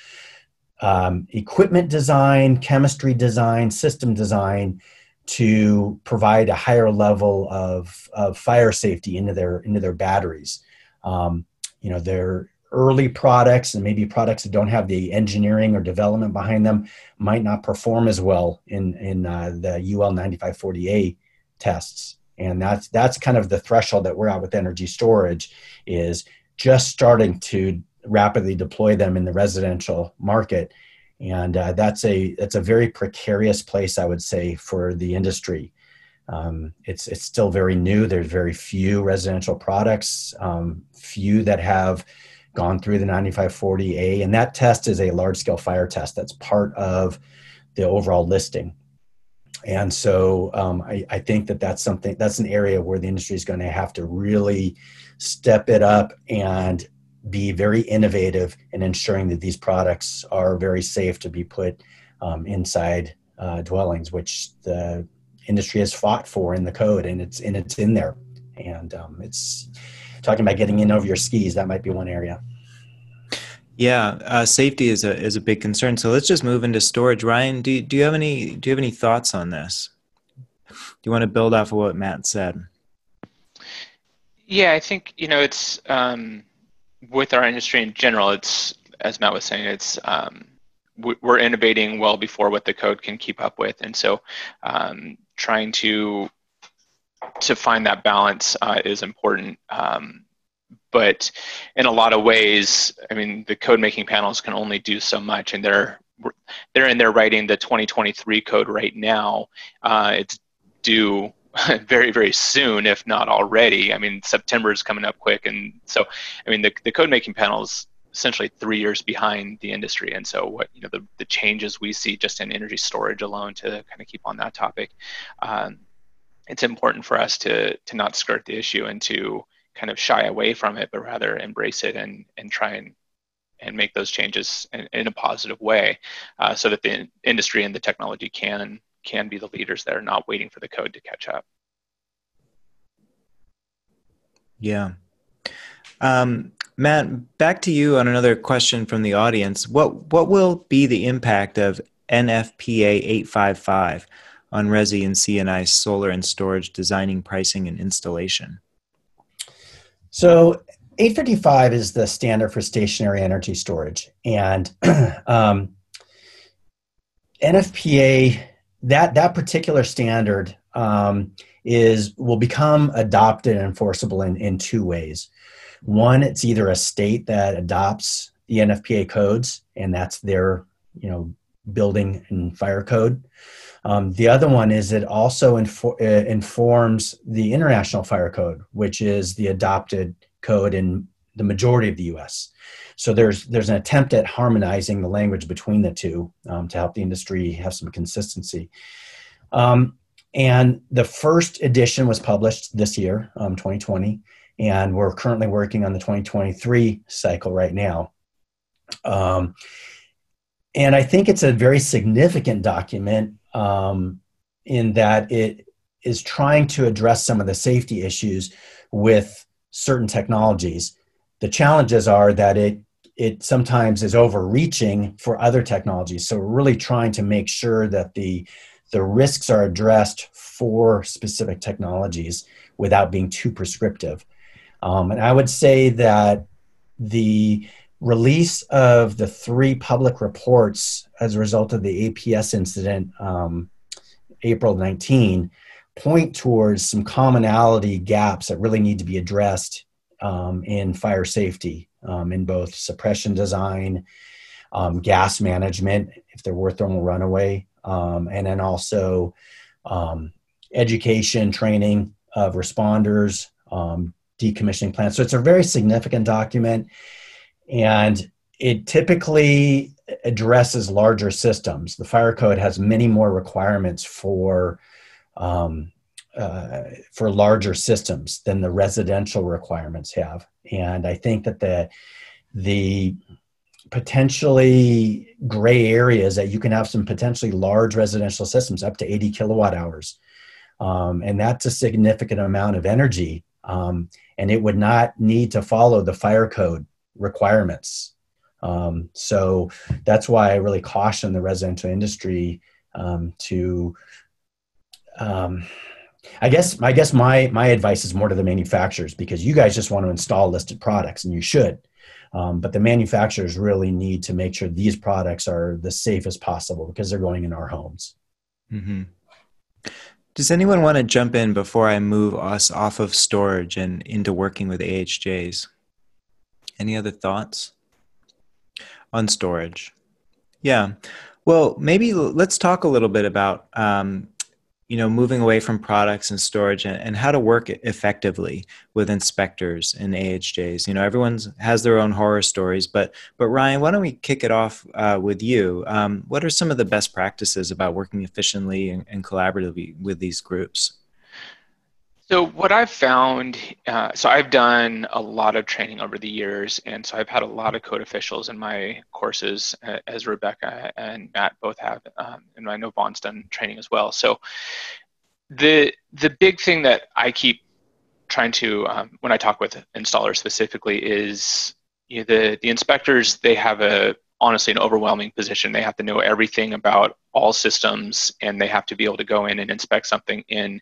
um, equipment design, chemistry design, system design to provide a higher level of, of fire safety into their into their batteries. Um, you know, their early products and maybe products that don't have the engineering or development behind them might not perform as well in in uh, the UL 9540A tests. And that's that's kind of the threshold that we're at with energy storage is just starting to rapidly deploy them in the residential market. And uh, that's a that's a very precarious place i would say for the industry um, it's it's still very new. There's very few residential products um, few that have gone through the 9540a and that test is a large scale fire test that's part of the overall listing. And so um, I, I, think that that's something that's an area where the industry is going to have to really step it up and be very innovative in ensuring that these products are very safe to be put um, inside uh, dwellings, which the industry has fought for in the code, and it's and it's in there. And um, it's talking about getting in over your skis. That might be one area. Yeah, uh, safety is a is a big concern. So let's just move into storage. Ryan, do do you have any do you have any thoughts on this? Do you want to build off of what Matt said? Yeah, I think you know it's um, with our industry in general. It's as Matt was saying, it's um, we're innovating well before what the code can keep up with, and so um, trying to to find that balance uh, is important. Um, but in a lot of ways, I mean, the code making panels can only do so much, and they're they're in there writing the 2023 code right now. Uh, it's due [laughs] very very soon, if not already. I mean, September is coming up quick, and so I mean, the the code making panels essentially three years behind the industry. And so what you know the, the changes we see just in energy storage alone to kind of keep on that topic, um, it's important for us to to not skirt the issue and to kind of shy away from it, but rather embrace it and and try and and make those changes in, in a positive way, uh, so that the industry and the technology can can be the leaders that are not waiting for the code to catch up. Yeah. Um, Matt, back to you on another question from the audience. What what will be the impact of NFPA 855 on Resi and C&I solar and storage designing, pricing, and installation? So 855 is the standard for stationary energy storage, and [clears throat] um, NFPA that that particular standard um, is will become adopted and enforceable in, in two ways. One, it's either a state that adopts the NFPA codes, and that's their you know building and fire code. Um, the other one is it also infor- uh, informs the International Fire Code, which is the adopted code in the majority of the U.S. So there's there's an attempt at harmonizing the language between the two um, to help the industry have some consistency. Um, and the first edition was published this year, um, 2020, and we're currently working on the 2023 cycle right now. Um, and I think it's a very significant document um, in that it is trying to address some of the safety issues with certain technologies. The challenges are that it it sometimes is overreaching for other technologies. So we're really trying to make sure that the the risks are addressed for specific technologies without being too prescriptive. Um, and I would say that the release of the three public reports as a result of the APS incident, um, April 19, point towards some commonality gaps that really need to be addressed um, in fire safety um, in both suppression design, um, gas management, if there were thermal runaway, um, and then also education, training of responders, um, decommissioning plan. So it's a very significant document, and it typically addresses larger systems. The fire code has many more requirements for um, uh, for larger systems than the residential requirements have, and I think that the the potentially gray areas that you can have some potentially large residential systems up to 80 kilowatt hours. Um, and that's a significant amount of energy. Um, and it would not need to follow the fire code requirements. Um, so that's why I really caution the residential industry um, to. Um, I guess I guess my my advice is more to the manufacturers because you guys just want to install listed products and you should. Um, but the manufacturers really need to make sure these products are the safest possible because they're going in our homes. Mm-hmm. Does anyone want to jump in before I move us off of storage and into working with AHJs? Any other thoughts on storage? Yeah. Well, maybe let's talk a little bit about um, you know moving away from products and storage and, and, how to work effectively with inspectors and ahjs you know everyone has their own horror stories but but ryan why don't we kick it off uh, with you? Um, what are some of the best practices about working efficiently and, and collaboratively with these groups so what I've found, uh, so I've done a lot of training over the years, and so I've had a lot of code officials in my courses, uh, as Rebecca and Matt both have, um, and I know Vaughn's done training as well. So the the big thing that I keep trying to, um, when I talk with installers specifically, is you know, the the inspectors they have a honestly an overwhelming position. They have to know everything about all systems and they have to be able to go in and inspect something in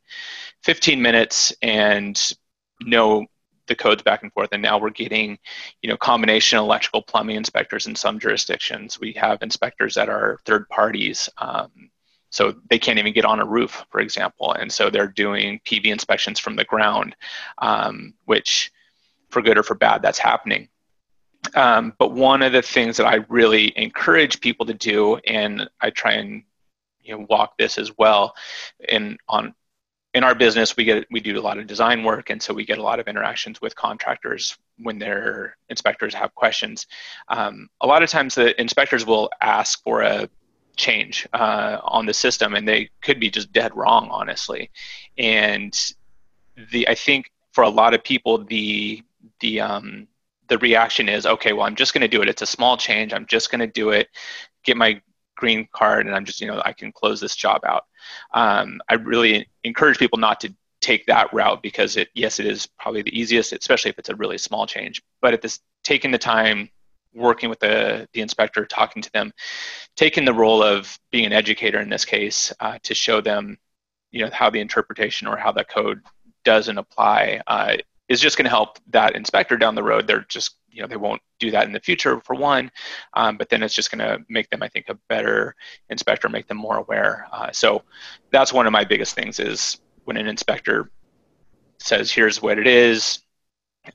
15 minutes and know the codes back and forth. And now we're getting you know combination electrical plumbing inspectors in some jurisdictions. We have inspectors that are third parties um, so they can't even get on a roof for example. And so they're doing pv inspections from the ground um, which for good or for bad that's happening um, but one of the things that I really encourage people to do, and I try and you know walk this as well, in on in our business we get we do a lot of design work, and so we get a lot of interactions with contractors when their inspectors have questions. Um, a lot of times the inspectors will ask for a change uh, on the system, and they could be just dead wrong, honestly. And the I think for a lot of people the the um, the reaction is okay well i'm just going to do it. It's a small change. I'm just going to do it get my green card and i'm just you know i can close this job out. Um, i really encourage people not to take that route because it yes it is probably the easiest especially if it's a really small change. But at this taking the time working with the, the inspector talking to them taking the role of being an educator in this case uh, to show them you know how the interpretation or how the code doesn't apply uh, is just going to help that inspector down the road. They're just, you know, they won't do that in the future for one, um, but then it's just going to make them, I think, a better inspector, make them more aware. Uh, so that's one of my biggest things is when an inspector says, here's what it is,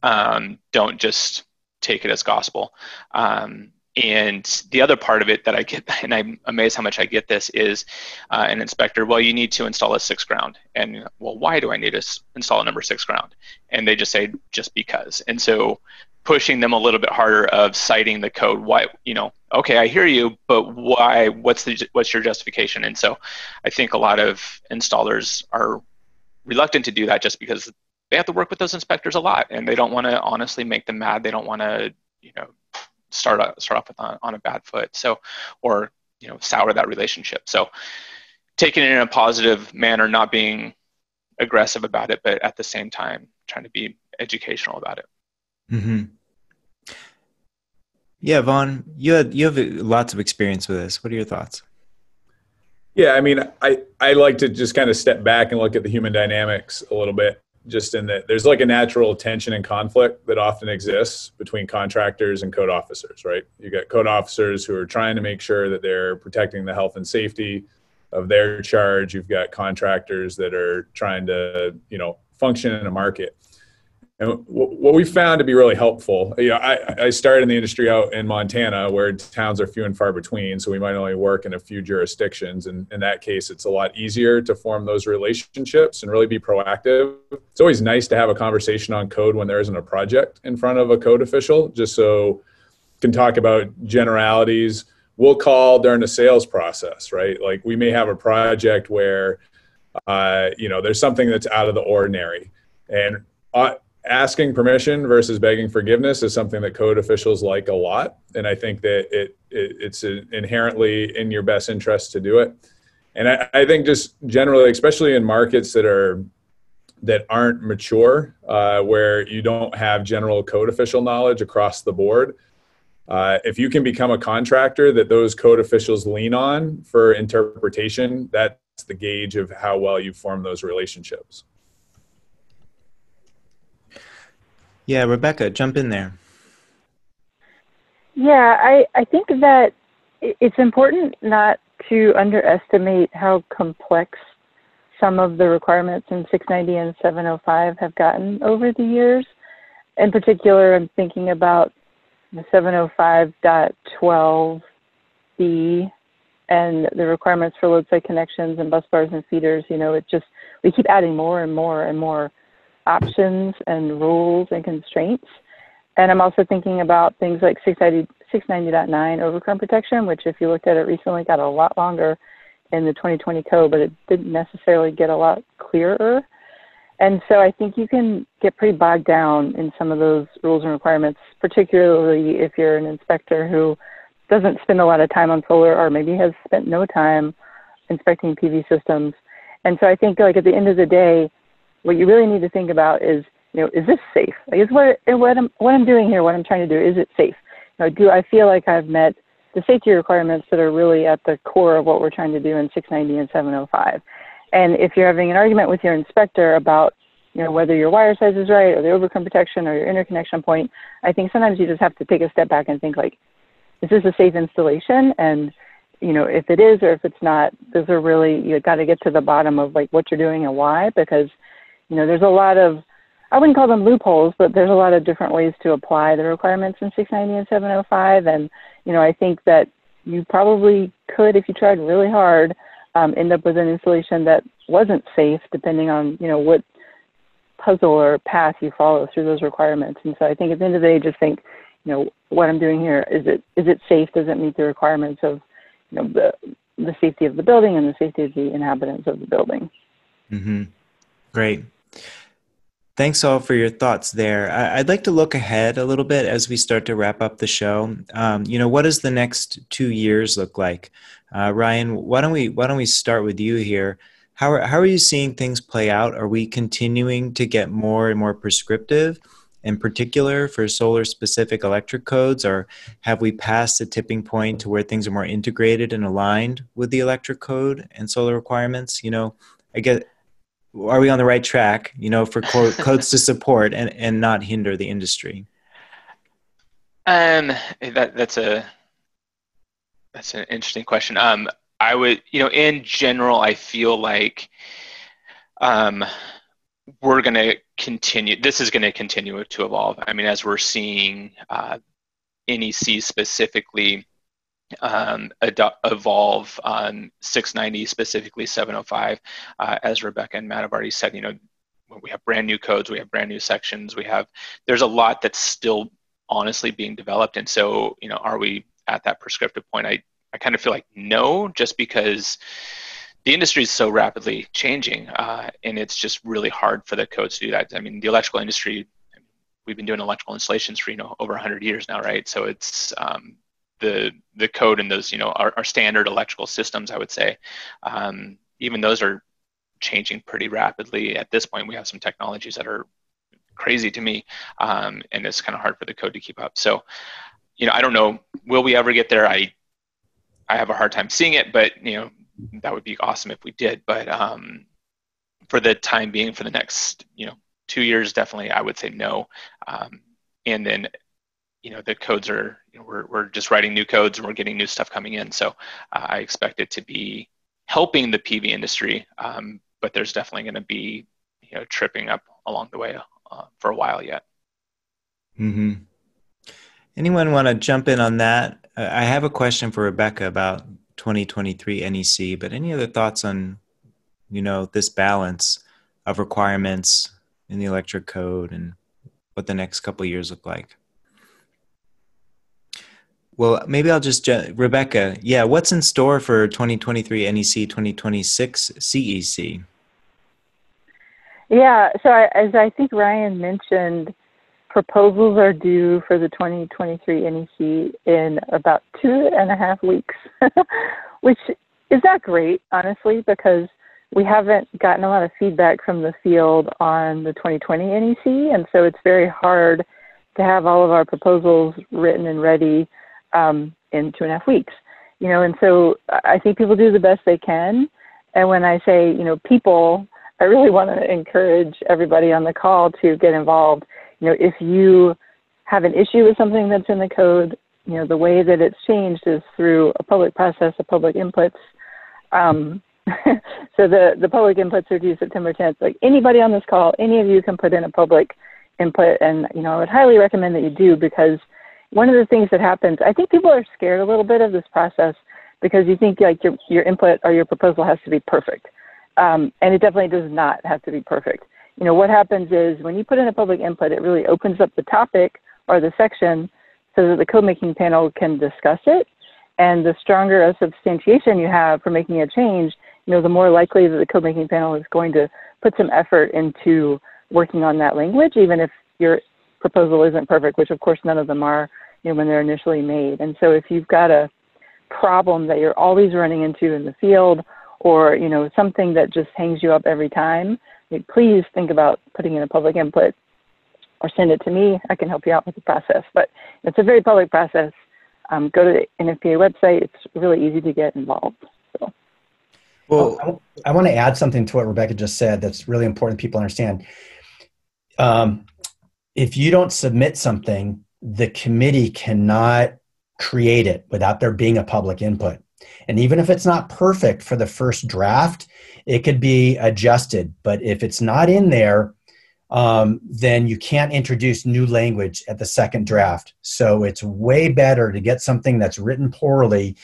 um, don't just take it as gospel. Um, and the other part of it that I get, [laughs] and I'm amazed how much I get this, is uh, an inspector, well, you need to install a six ground. And, well, why do I need to install a number six ground? And they just say, just because. And so pushing them a little bit harder of citing the code, why, you know, okay, I hear you, but why, what's the, what's your justification? And so I think a lot of installers are reluctant to do that just because they have to work with those inspectors a lot and they don't want to honestly make them mad. They don't want to, you know, start off, start off with on, on a bad foot. So, or you know, sour that relationship. So, taking it in a positive manner, not being aggressive about it, but at the same time trying to be educational about it. Mm-hmm. Yeah, Vaughn, you had you have lots of experience with this. What are your thoughts? Yeah, I mean, I I like to just kind of step back and look at the human dynamics a little bit. Just in that there's like a natural tension and conflict that often exists between contractors and code officers, right? You got code officers who are trying to make sure that they're protecting the health and safety of their charge. You've got contractors that are trying to, you know, function in a market. And what we found to be really helpful, you know, I, I started in the industry out in Montana where towns are few and far between. So we might only work in a few jurisdictions. And in that case, it's a lot easier to form those relationships and really be proactive. It's always nice to have a conversation on code when there isn't a project in front of a code official, just so can talk about generalities. We'll call during the sales process, right? Like we may have a project where, uh, you know, there's something that's out of the ordinary. And uh, asking permission versus begging forgiveness is something that code officials like a lot and i think that it, it it's inherently in your best interest to do it. And I, I, think just generally especially in markets that are that aren't mature uh, where you don't have general code official knowledge across the board uh, if you can become a contractor that those code officials lean on for interpretation that's the gauge of how well you form those relationships Yeah, Rebecca, jump in there. Yeah, I, I think that it's important not to underestimate how complex some of the requirements in 690 and 705 have gotten over the years. In particular, I'm thinking about the 705.12b and the requirements for load side connections and bus bars and feeders. You know, it just, we keep adding more and more and more options and rules and constraints. And I'm also thinking about things like 690.9 overcurrent protection, which if you looked at it recently got a lot longer in the 2020 code, but it didn't necessarily get a lot clearer. And so I think you can get pretty bogged down in some of those rules and requirements, particularly if you're an inspector who doesn't spend a lot of time on solar or maybe has spent no time inspecting PV systems. And so I think like at the end of the day, what you really need to think about is, you know, is this safe? Like, is what what I'm what I'm doing here, what I'm trying to do, is it safe? You know, do I feel like I've met the safety requirements that are really at the core of what we're trying to do in 690 and 705? And if you're having an argument with your inspector about, you know, whether your wire size is right or the overcurrent protection or your interconnection point, I think sometimes you just have to take a step back and think like, is this a safe installation? And you know, if it is or if it's not, those are really you've got to get to the bottom of like what you're doing and why because you know, there's a lot of, I wouldn't call them loopholes, but there's a lot of different ways to apply the requirements in 690 and 705. And, you know, I think that you probably could, if you tried really hard, um, end up with an installation that wasn't safe, depending on, you know, what puzzle or path you follow through those requirements. And so I think at the end of the day, just think, you know, what I'm doing here, is it, is it safe? Does it meet the requirements of, you know, the, the safety of the building and the safety of the inhabitants of the building? Mm-hmm. Great. Thanks all for your thoughts there. I'd like to look ahead a little bit as we start to wrap up the show. Um, you know, what does the next two years look like? Uh, Ryan, why don't we why don't we start with you here? How are, how are you seeing things play out? Are we continuing to get more and more prescriptive, in particular for solar specific electric codes, or have we passed the tipping point to where things are more integrated and aligned with the electric code and solar requirements? You know, I get are we on the right track you know for [laughs] codes to support and, and not hinder the industry? Um that that's a that's an interesting question. Um i would you know in general i feel like um we're going to continue this is going to continue to evolve. I mean as we're seeing uh, nec specifically um, ad- evolve on 690, specifically 705. Uh, as Rebecca and Matt have already said, you know, we have brand new codes, we have brand new sections, we have, there's a lot that's still honestly being developed. And so, you know, are we at that prescriptive point? I, I kind of feel like no, just because the industry is so rapidly changing uh, and it's just really hard for the codes to do that. I mean, the electrical industry, we've been doing electrical installations for, you know, over 100 years now, right? So it's, um, the the code in those you know our, our standard electrical systems i would say. Um, even those are changing pretty rapidly. At this point we have some technologies that are crazy to me um, and it's kind of hard for the code to keep up. So you know i don't know will we ever get there? I i have a hard time seeing it but you know that would be awesome if we did. But um, for the time being for the next you know two years, definitely, I would say no. Um, and then, you know, the codes are, you know, we're, we're just writing new codes and we're getting new stuff coming in. So uh, I expect it to be helping the PV industry, um, but there's definitely going to be, you know, tripping up along the way uh, for a while yet. Mm-hmm. Anyone want to jump in on that? I have a question for Rebecca about 2023 NEC, but any other thoughts on, you know, this balance of requirements in the electric code and what the next couple years look like? Well, maybe I'll just, Rebecca, yeah, what's in store for 2023 NEC 2026 CEC? Yeah, so I, as I think Ryan mentioned, proposals are due for the 2023 NEC in about two and a half weeks, [laughs] which is not great, honestly, because we haven't gotten a lot of feedback from the field on the 2020 NEC, and so it's very hard to have all of our proposals written and ready um, in two and a half weeks. You know, and so I think people do the best they can. And when I say, you know, people, I really [laughs] want to encourage everybody on the call to get involved. You know, if you have an issue with something that's in the code, you know, the way that it's changed is through a public process of public inputs. Um, [laughs] so the, the public inputs are due September 10th. Like anybody on this call, any of you can put in a public input. And, you know, I would highly recommend that you do because one of the things that happens, I think people are scared a little bit of this process because you think like your, your input or your proposal has to be perfect. Um, and it definitely does not have to be perfect. You know, what happens is when you put in a public input, it really opens up the topic or the section so that the code making panel can discuss it. And the stronger a substantiation you have for making a change, you know, the more likely that the code making panel is going to put some effort into working on that language, even if your proposal isn't perfect, which of course none of them are, you know, when they're initially made. And so if you've got a problem that you're always running into in the field or, you know, something that just hangs you up every time, please think about putting in a public input or send it to me. I can help you out with the process. But it's a very public process. Um, go to the NFPA website. It's really easy to get involved. So. Well, I want to add something to what Rebecca just said that's really important people understand. Um, if you don't submit something, the committee cannot create it without there being a public input. And even if it's not perfect for the first draft, it could be adjusted. But if it's not in there, um, then you can't introduce new language at the second draft. So it's way better to get something that's written poorly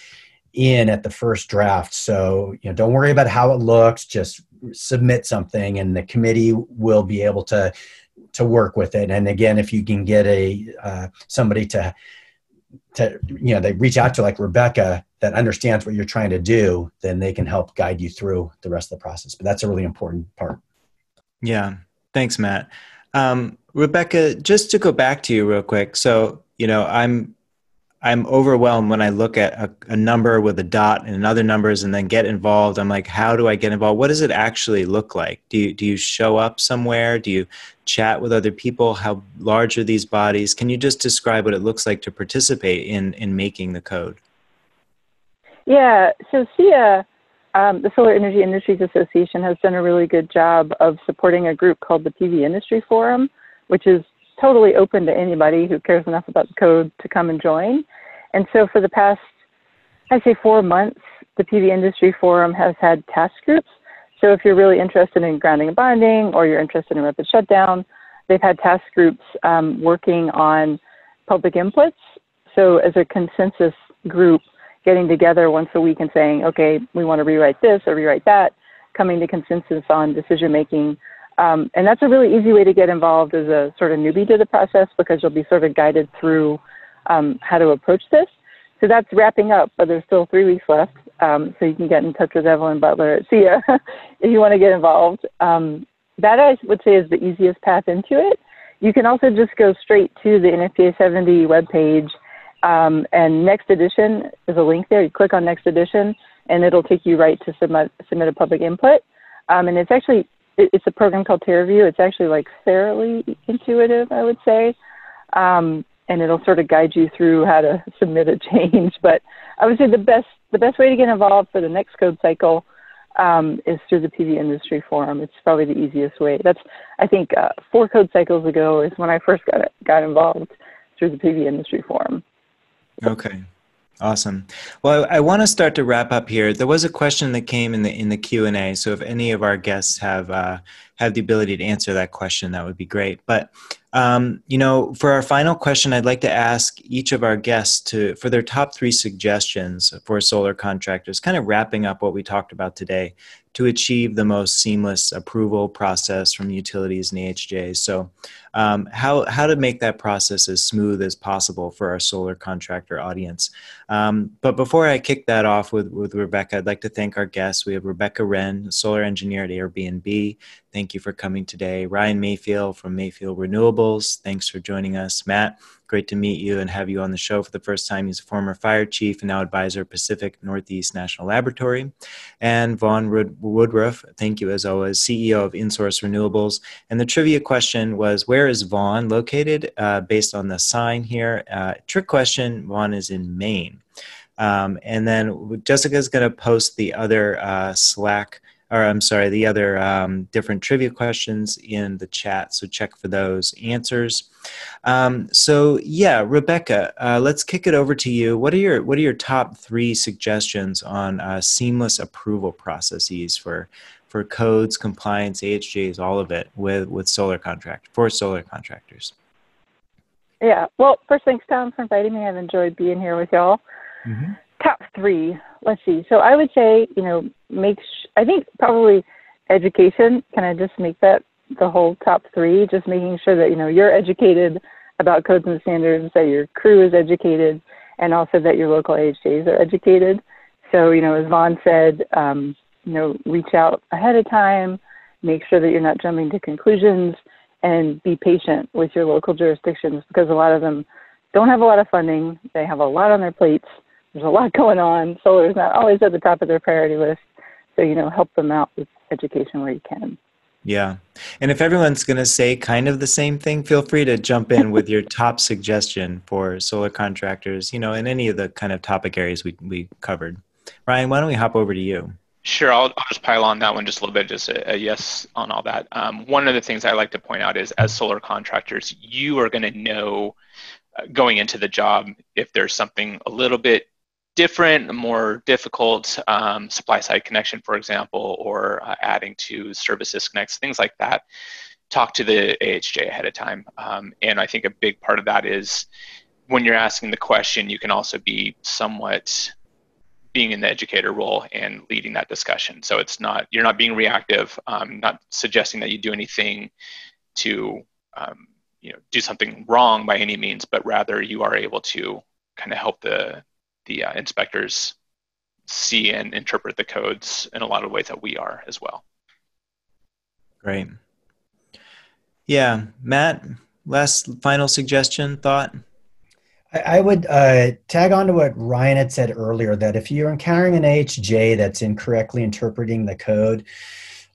in at the first draft. So you know, don't worry about how it looks. Just submit something, and the committee will be able to to work with it. And again, if you can get a uh, somebody to to you know they reach out to like Rebecca that understands what you're trying to do, then they can help guide you through the rest of the process. But that's a really important part. Yeah, thanks, Matt. Um, Rebecca, just to go back to you real quick. So you know, I'm I'm overwhelmed when I look at a, a, number with a dot and other numbers and then get involved. I'm like, how do I get involved? What does it actually look like? Do you, do you show up somewhere? Do you chat with other people? How large are these bodies? Can you just describe what it looks like to participate in, in making the code? Yeah, so SEIA, um, the Solar Energy Industries Association, has done a really good job of supporting a group called the PV Industry Forum, which is totally open to anybody who cares enough about the code to come and join. And so for the past, I'd say four months, the PV Industry Forum has had task groups. So if you're really interested in grounding and bonding or you're interested in rapid shutdown, they've had task groups um, working on public inputs. So as a consensus group, getting together once a week and saying, okay, we want to rewrite this or rewrite that, coming to consensus on decision making um, and that's a really easy way to get involved as a sort of newbie to the process because you'll be sort of guided through um, how to approach this. So that's wrapping up, but there's still three weeks left. Um, so you can get in touch with Evelyn Butler at SEIA [laughs] if you want to get involved. Um, that I would say is the easiest path into it. You can also just go straight to the NFPA 70 webpage, um, and next edition is a link there. You click on next edition, and it'll take you right to submit, submit a public input. Um, and it's actually it, it's a program called TerraView. It's actually like fairly intuitive, I would say. Um, and it'll sort of guide you through how to submit a change. [laughs] But I would say the best the best way to get involved for the next code cycle um, is through the PV Industry Forum. It's probably the easiest way. That's I think uh, four code cycles ago is when I first got got involved through the PV Industry Forum. Okay. Awesome. Well, I, I want to start to wrap up here. There was a question that came in the in the Q and A. So if any of our guests have uh, have the ability to answer that question, that would be great. But um, you know, for our final question, I'd like to ask each of our guests to for their top three suggestions for solar contractors, kind of wrapping up what we talked about today to achieve the most seamless approval process from utilities and AHJs. So, um, how how to make that process as smooth as possible for our solar contractor audience. Um, but before I kick that off with with Rebecca, I'd like to thank our guests. We have Rebecca Hren, solar engineer at Airbnb. Thank you for coming today. Ryan Mayfield from Mayfield Renewables. Thanks for joining us. Matt Great to meet you and have you on the show for the first time. He's a former fire chief and now advisor Pacific Northeast National Laboratory. And Vaughn Woodruff, thank you as always, CEO of InSource Renewables. And the trivia question was Where is Vaughn located? Uh, based on the sign here. Uh, trick question Vaughn is in Maine. Um, and then Jessica's going to post the other uh, Slack or I'm sorry, the other um, different trivia questions in the chat. So check for those answers. Um, so yeah, Rebecca, uh, let's kick it over to you. What are your What are your top three suggestions on uh, seamless approval processes for for codes, compliance, AHJs, all of it with with solar contract for solar contractors? Yeah. Well, first, thanks, Tom, for inviting me. I've enjoyed being here with y'all. Mm-hmm top three. Let's see. So I would say, you know, make. I think probably education. Can I just make that the whole top three? Just making sure that you know you're educated about codes and standards, that your crew is educated, and also that your local AHJs are educated. So you know, as Vaughn said, um, you know, reach out ahead of time. Make sure that you're not jumping to conclusions, and be patient with your local jurisdictions because a lot of them don't have a lot of funding. They have a lot on their plates there's a lot [laughs] going on. Solar is not always at the top of their priority list. So, you know, help them out with education where you can. Yeah. And if everyone's going to say kind of the same thing, feel free to jump in with your [laughs] top suggestion for solar contractors, you know, in any of the kind of topic areas we, we covered. Ryan, why don't we hop over to you? Sure, I'll, I'll just pile on that one just a little bit, just a, a yes on all that. Um, one of the things I like to point out is as solar contractors, you are going to know uh, going into the job if there's something a little bit different, more difficult um, supply side connection, for example, or uh, adding to service disconnects, things like that, talk to the AHJ ahead of time. Um, and I think a big part of that is when you're asking the question, you can also be somewhat being in the educator role and leading that discussion. So it's not you're not being reactive, um, not suggesting that you do anything to um, you know do something wrong by any means, but rather you are able to kind of help the the uh, inspectors see and interpret the codes in a lot of ways that we are as well. Great. Yeah, Matt, last final suggestion, thought? I would uh, tag on to what Ryan had said earlier that if you're encountering an AHJ that's incorrectly interpreting the code,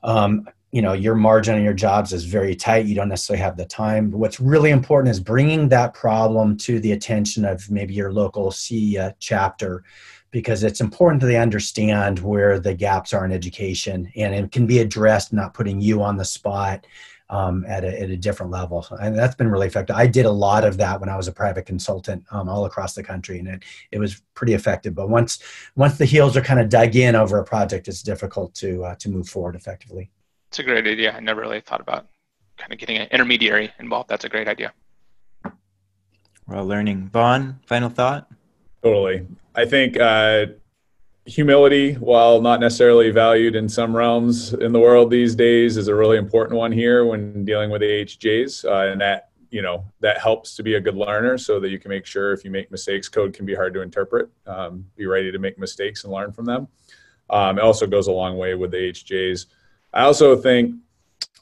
um, you know your margin on your jobs is very tight. You don't necessarily have the time. But what's really important is bringing that problem to the attention of maybe your local c uh, chapter because it's important that they understand where the gaps are in education and it can be addressed not putting you on the spot um, at, a, at a different level. And that's been really effective. I did a lot of that when i was a private consultant um, all across the country and it, it was pretty effective. But once once the heels are kind of dug in over a project it's difficult to uh, to move forward effectively it's a great idea. I never really thought about kind of getting an intermediary involved. That's a great idea. We're all learning. Vaughn, final thought? Totally. I think uh, humility, while not necessarily valued in some realms in the world these days, is a really important one here when dealing with AHJs. Uh, and that, you know, that helps to be a good learner so that you can make sure if you make mistakes, code can be hard to interpret. Um, be ready to make mistakes and learn from them. Um, it also goes a long way with the AHJs I also think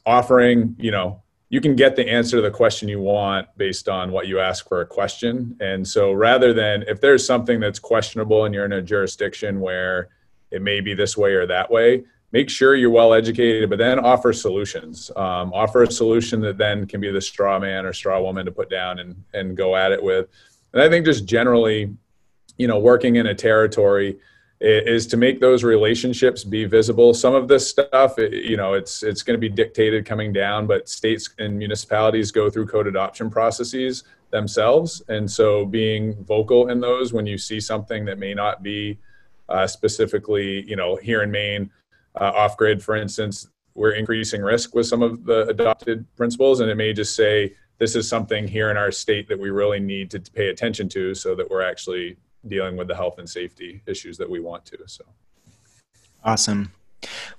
offering, you know, you can get the answer to the question you want based on what you ask for a question. And so rather than if there's something that's questionable and you're in a jurisdiction where it may be this way or that way, make sure you're well educated, but then offer solutions. Um, offer a solution that then can be the straw man or straw woman to put down and, and go at it with. And I think just generally, you know, working in a territory, is to make those relationships be visible. Some of this stuff, you know, it's it's going to be dictated coming down, but states and municipalities go through code adoption processes themselves, and so being vocal in those when you see something that may not be uh, specifically, you know, here in Maine, uh, off grid, for instance, we're increasing risk with some of the adopted principles, and it may just say this is something here in our state that we really need to pay attention to, so that we're actually dealing with the health and safety issues that we want to. So awesome.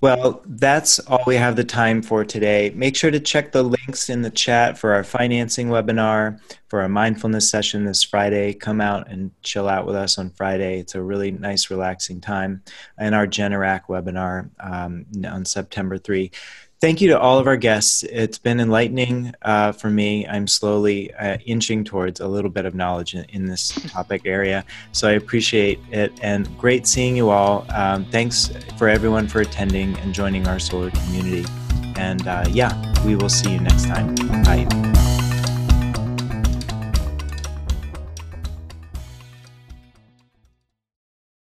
Well, that's all we have the time for today. Make sure to check the links in the chat for our financing webinar, for our mindfulness session this Friday. Come out and chill out with us on Friday. It's a really nice, relaxing time. And our Generac webinar um, on September 3 thank you to all of our guests. It's been enlightening uh, for me. I'm slowly uh, inching towards a little bit of knowledge in, in, this topic area. So I appreciate it and great seeing you all. Um, thanks for everyone for attending and joining our solar community. And uh, yeah, we will see you next time. Bye.